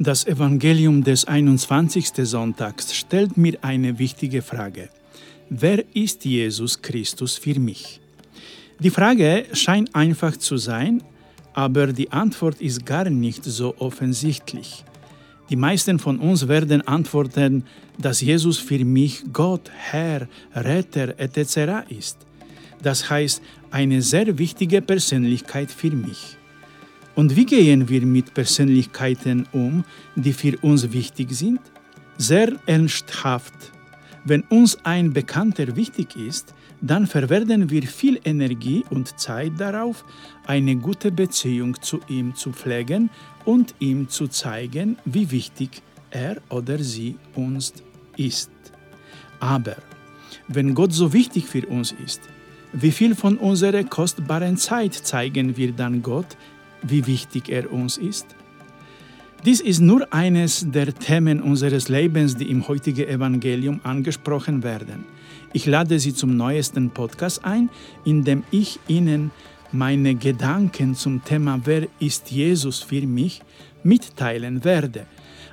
Das Evangelium des 21. Sonntags stellt mir eine wichtige Frage. Wer ist Jesus Christus für mich? Die Frage scheint einfach zu sein, aber die Antwort ist gar nicht so offensichtlich. Die meisten von uns werden antworten, dass Jesus für mich Gott, Herr, Retter etc. ist. Das heißt, eine sehr wichtige Persönlichkeit für mich. Und wie gehen wir mit Persönlichkeiten um, die für uns wichtig sind? Sehr ernsthaft. Wenn uns ein Bekannter wichtig ist, dann verwenden wir viel Energie und Zeit darauf, eine gute Beziehung zu ihm zu pflegen und ihm zu zeigen, wie wichtig er oder sie uns ist. Aber wenn Gott so wichtig für uns ist, wie viel von unserer kostbaren Zeit zeigen wir dann Gott, wie wichtig er uns ist? Dies ist nur eines der Themen unseres Lebens, die im heutigen Evangelium angesprochen werden. Ich lade Sie zum neuesten Podcast ein, in dem ich Ihnen meine Gedanken zum Thema Wer ist Jesus für mich mitteilen werde.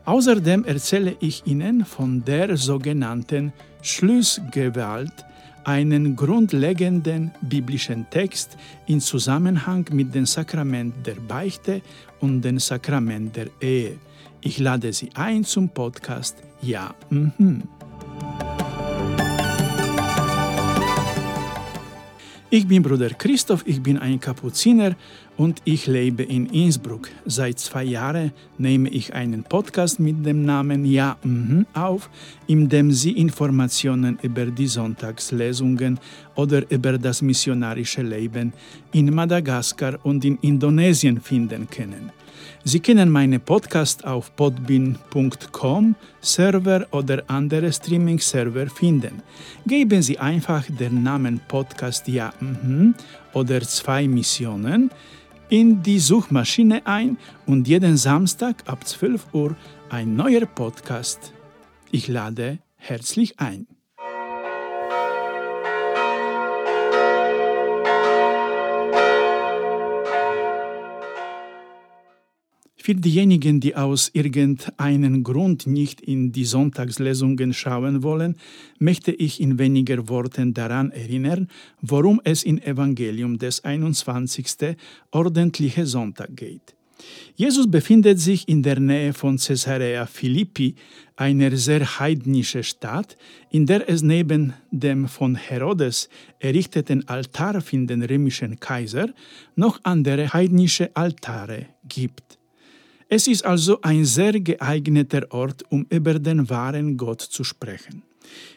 Außerdem erzähle ich Ihnen von der sogenannten Schlussgewalt, einen grundlegenden biblischen Text in Zusammenhang mit dem Sakrament der Beichte und dem Sakrament der Ehe. Ich lade Sie ein zum Podcast Ja. Mhm. Ich bin Bruder Christoph, ich bin ein Kapuziner und ich lebe in Innsbruck. Seit zwei Jahren nehme ich einen Podcast mit dem Namen Ja mm auf, in dem Sie Informationen über die Sonntagslesungen oder über das missionarische Leben in Madagaskar und in Indonesien finden können. Sie können meine Podcast auf podbean.com Server oder andere Streaming-Server finden. Geben Sie einfach den Namen Podcast Ja mhm oder zwei Missionen in die Suchmaschine ein und jeden Samstag ab 12 Uhr ein neuer Podcast. Ich lade herzlich ein. Für diejenigen, die aus irgendeinem Grund nicht in die Sonntagslesungen schauen wollen, möchte ich in weniger Worten daran erinnern, worum es im Evangelium des 21. ordentliche Sonntag geht. Jesus befindet sich in der Nähe von Caesarea Philippi, einer sehr heidnischen Stadt, in der es neben dem von Herodes errichteten Altar für den römischen Kaiser noch andere heidnische Altare gibt. Es ist also ein sehr geeigneter Ort, um über den wahren Gott zu sprechen.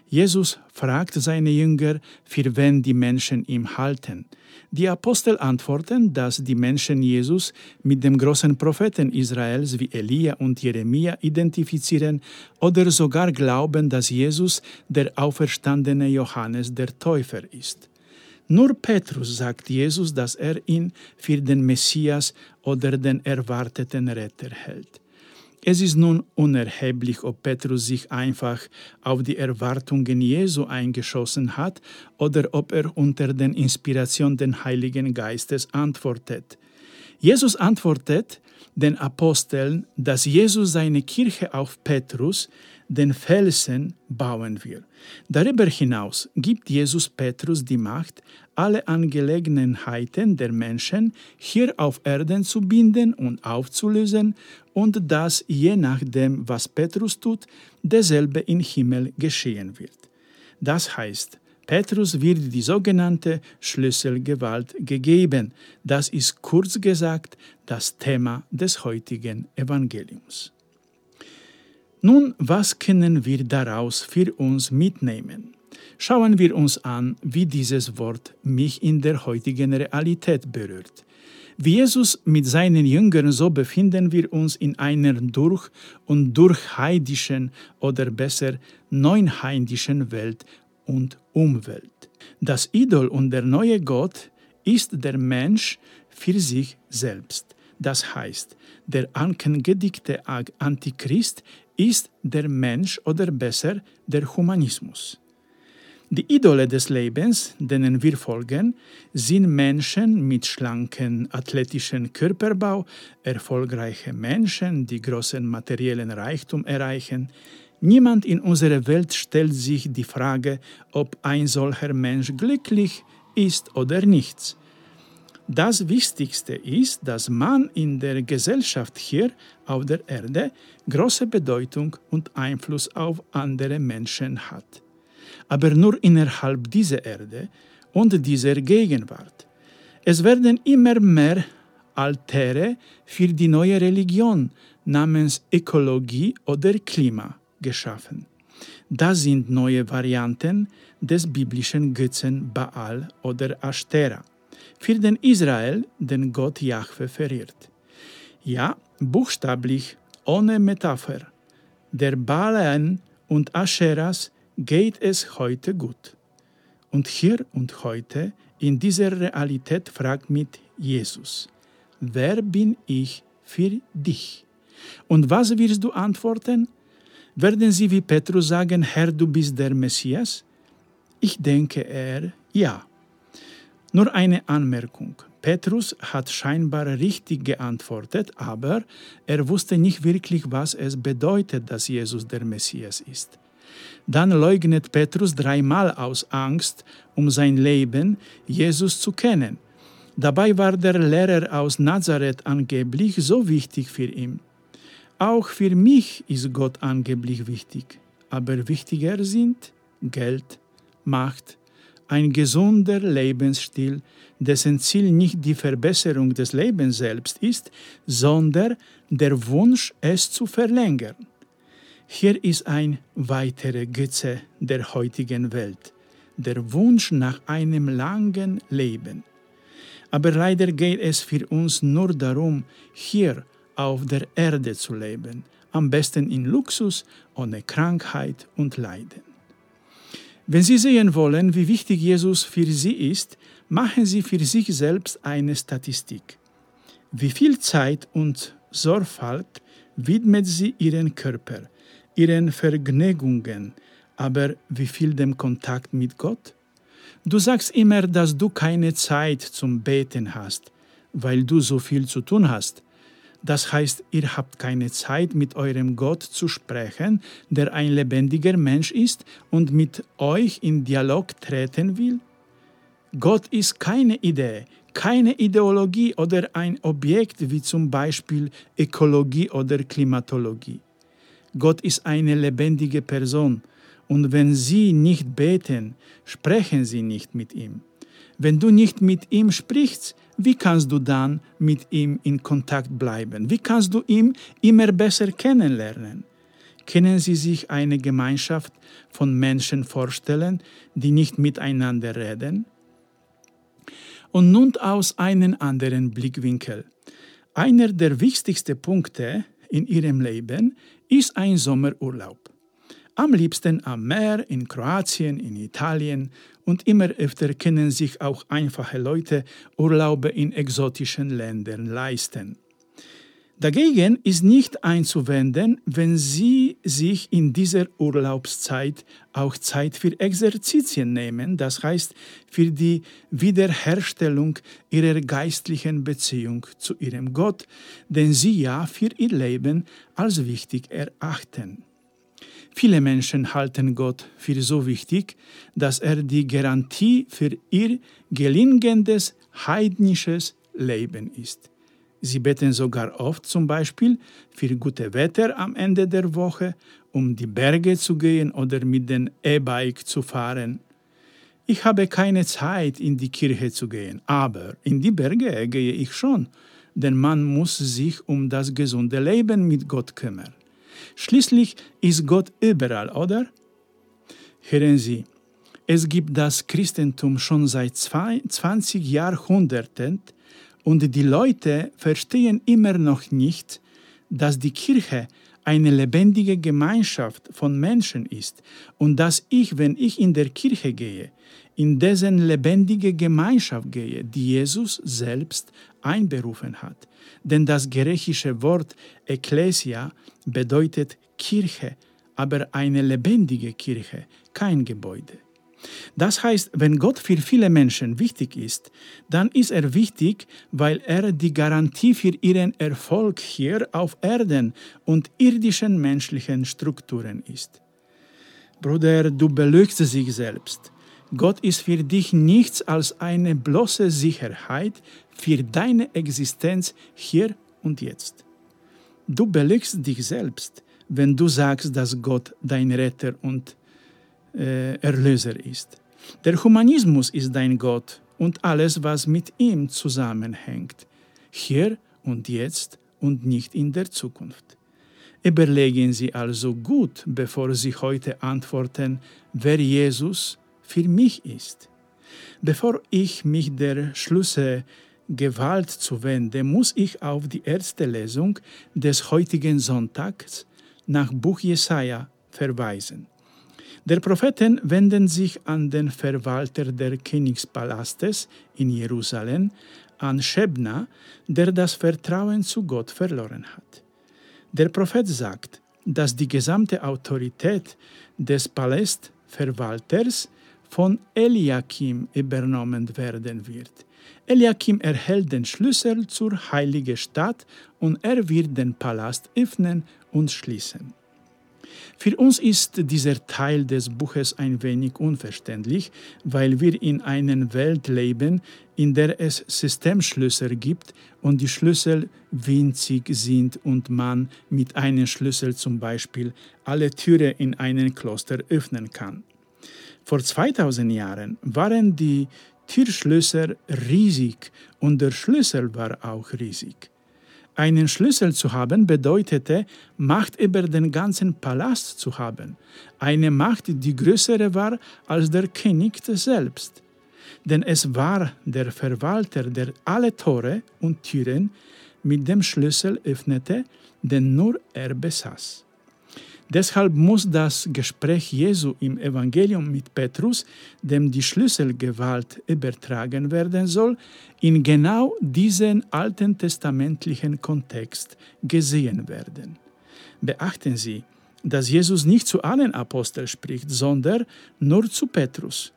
Jesus fragt seine Jünger, für wen die Menschen ihn halten. Die Apostel antworten, dass die Menschen Jesus mit dem großen Propheten Israels wie Elia und Jeremia identifizieren oder sogar glauben, dass Jesus der auferstandene Johannes der Täufer ist. Nur Petrus sagt Jesus, dass er ihn für den Messias oder den erwarteten Retter hält. Es ist nun unerheblich, ob Petrus sich einfach auf die Erwartungen Jesu eingeschossen hat oder ob er unter den Inspirationen des Heiligen Geistes antwortet. Jesus antwortet den Aposteln, dass Jesus seine Kirche auf Petrus, den Felsen, bauen wird. Darüber hinaus gibt Jesus Petrus die Macht, alle Angelegenheiten der Menschen hier auf Erden zu binden und aufzulösen und dass je nachdem, was Petrus tut, derselbe im Himmel geschehen wird. Das heißt, Petrus wird die sogenannte Schlüsselgewalt gegeben. Das ist kurz gesagt das Thema des heutigen Evangeliums. Nun, was können wir daraus für uns mitnehmen? Schauen wir uns an, wie dieses Wort mich in der heutigen Realität berührt. Wie Jesus mit seinen Jüngern, so befinden wir uns in einer durch und durch heidischen oder besser neunheidischen Welt und Umwelt. Das Idol und der neue Gott ist der Mensch für sich selbst. Das heißt, der angedickte Antichrist ist der Mensch oder besser der Humanismus. Die Idole des Lebens, denen wir folgen, sind Menschen mit schlanken athletischen Körperbau, erfolgreiche Menschen, die großen materiellen Reichtum erreichen. Niemand in unserer Welt stellt sich die Frage, ob ein solcher Mensch glücklich ist oder nicht. Das Wichtigste ist, dass man in der Gesellschaft hier auf der Erde große Bedeutung und Einfluss auf andere Menschen hat aber nur innerhalb dieser Erde und dieser Gegenwart. Es werden immer mehr Altäre für die neue Religion namens Ökologie oder Klima geschaffen. Das sind neue Varianten des biblischen Götzen Baal oder Ashtera, für den Israel den Gott Jahwe verehrt. Ja, buchstäblich, ohne Metapher. Der Baalen und Ascheras geht es heute gut. Und hier und heute in dieser Realität fragt mich Jesus, wer bin ich für dich? Und was wirst du antworten? Werden sie wie Petrus sagen, Herr, du bist der Messias? Ich denke er, ja. Nur eine Anmerkung. Petrus hat scheinbar richtig geantwortet, aber er wusste nicht wirklich, was es bedeutet, dass Jesus der Messias ist. Dann leugnet Petrus dreimal aus Angst um sein Leben, Jesus zu kennen. Dabei war der Lehrer aus Nazareth angeblich so wichtig für ihn. Auch für mich ist Gott angeblich wichtig, aber wichtiger sind Geld, Macht, ein gesunder Lebensstil, dessen Ziel nicht die Verbesserung des Lebens selbst ist, sondern der Wunsch, es zu verlängern. Hier ist ein weiterer Götze der heutigen Welt, der Wunsch nach einem langen Leben. Aber leider geht es für uns nur darum, hier auf der Erde zu leben, am besten in Luxus, ohne Krankheit und Leiden. Wenn Sie sehen wollen, wie wichtig Jesus für Sie ist, machen Sie für sich selbst eine Statistik. Wie viel Zeit und Sorgfalt widmet sie ihren Körper, ihren Vergnügungen, aber wie viel dem Kontakt mit Gott? Du sagst immer, dass du keine Zeit zum Beten hast, weil du so viel zu tun hast. Das heißt, ihr habt keine Zeit, mit eurem Gott zu sprechen, der ein lebendiger Mensch ist und mit euch in Dialog treten will? Gott ist keine Idee, keine Ideologie oder ein Objekt wie zum Beispiel Ökologie oder Klimatologie. Gott ist eine lebendige Person und wenn sie nicht beten, sprechen sie nicht mit ihm. Wenn du nicht mit ihm sprichst, wie kannst du dann mit ihm in Kontakt bleiben? Wie kannst du ihn immer besser kennenlernen? Können Sie sich eine Gemeinschaft von Menschen vorstellen, die nicht miteinander reden? Und nun aus einem anderen Blickwinkel. Einer der wichtigsten Punkte in Ihrem Leben ist ein Sommerurlaub. Am liebsten am Meer, in Kroatien, in Italien und immer öfter können sich auch einfache Leute Urlaube in exotischen Ländern leisten. Dagegen ist nicht einzuwenden, wenn Sie sich in dieser Urlaubszeit auch Zeit für Exerzitien nehmen, das heißt für die Wiederherstellung Ihrer geistlichen Beziehung zu Ihrem Gott, den Sie ja für Ihr Leben als wichtig erachten. Viele Menschen halten Gott für so wichtig, dass er die Garantie für ihr gelingendes heidnisches Leben ist. Sie beten sogar oft zum Beispiel für gute Wetter am Ende der Woche, um die Berge zu gehen oder mit dem E-Bike zu fahren. Ich habe keine Zeit, in die Kirche zu gehen, aber in die Berge gehe ich schon, denn man muss sich um das gesunde Leben mit Gott kümmern. Schließlich ist Gott überall, oder? Hören Sie, es gibt das Christentum schon seit 20 Jahrhunderten und die Leute verstehen immer noch nicht, dass die Kirche eine lebendige Gemeinschaft von Menschen ist und dass ich, wenn ich in der Kirche gehe, in dessen lebendige Gemeinschaft gehe, die Jesus selbst einberufen hat. Denn das griechische Wort Ekklesia bedeutet Kirche, aber eine lebendige Kirche, kein Gebäude. Das heißt, wenn Gott für viele Menschen wichtig ist, dann ist er wichtig, weil er die Garantie für ihren Erfolg hier auf Erden und irdischen menschlichen Strukturen ist. Bruder, du belügst dich selbst. Gott ist für dich nichts als eine bloße Sicherheit für deine Existenz hier und jetzt. Du belügst dich selbst, wenn du sagst, dass Gott dein Retter und äh, Erlöser ist. Der Humanismus ist dein Gott und alles, was mit ihm zusammenhängt, hier und jetzt und nicht in der Zukunft. Überlegen Sie also gut, bevor Sie heute antworten, wer Jesus für mich ist. Bevor ich mich der Schlüsse Gewalt zuwende, muss ich auf die erste Lesung des heutigen Sonntags nach Buch Jesaja verweisen. Der Propheten wenden sich an den Verwalter der Königspalastes in Jerusalem, an Shebna, der das Vertrauen zu Gott verloren hat. Der Prophet sagt, dass die gesamte Autorität des Palastverwalters von Eliakim übernommen werden wird. Eliakim erhält den Schlüssel zur heiligen Stadt und er wird den Palast öffnen und schließen. Für uns ist dieser Teil des Buches ein wenig unverständlich, weil wir in einer Welt leben, in der es Systemschlüssel gibt und die Schlüssel winzig sind und man mit einem Schlüssel zum Beispiel alle Türen in einem Kloster öffnen kann. Vor 2000 Jahren waren die Türschlüssel riesig und der Schlüssel war auch riesig. Einen Schlüssel zu haben bedeutete, Macht über den ganzen Palast zu haben, eine Macht, die größere war als der König selbst. Denn es war der Verwalter, der alle Tore und Türen mit dem Schlüssel öffnete, den nur er besaß. Deshalb muss das Gespräch Jesu im Evangelium mit Petrus, dem die Schlüsselgewalt übertragen werden soll, in genau diesen alten testamentlichen Kontext gesehen werden. Beachten Sie, dass Jesus nicht zu allen Aposteln spricht, sondern nur zu Petrus.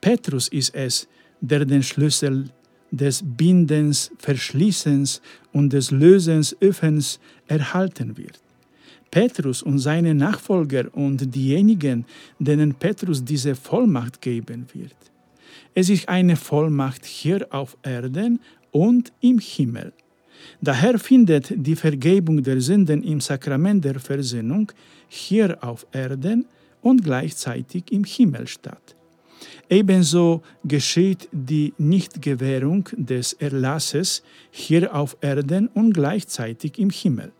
Petrus ist es, der den Schlüssel des Bindens, Verschließens und des Lösens Öffens erhalten wird. Petrus und seine Nachfolger und diejenigen, denen Petrus diese Vollmacht geben wird. Es ist eine Vollmacht hier auf Erden und im Himmel. Daher findet die Vergebung der Sünden im Sakrament der Versöhnung hier auf Erden und gleichzeitig im Himmel statt. Ebenso geschieht die Nichtgewährung des Erlasses hier auf Erden und gleichzeitig im Himmel.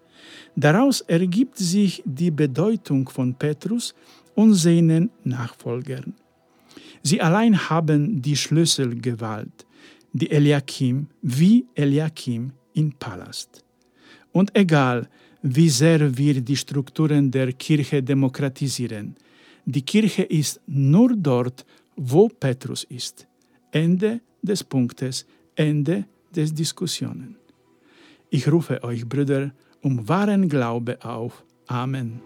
Daraus ergibt sich die Bedeutung von Petrus und seinen Nachfolgern. Sie allein haben die Schlüsselgewalt, die Eliakim wie Eliakim im Palast. Und egal, wie sehr wir die Strukturen der Kirche demokratisieren, die Kirche ist nur dort, wo Petrus ist. Ende des Punktes, Ende des Diskussionen. Ich rufe euch, Brüder, um wahren Glaube auf. Amen.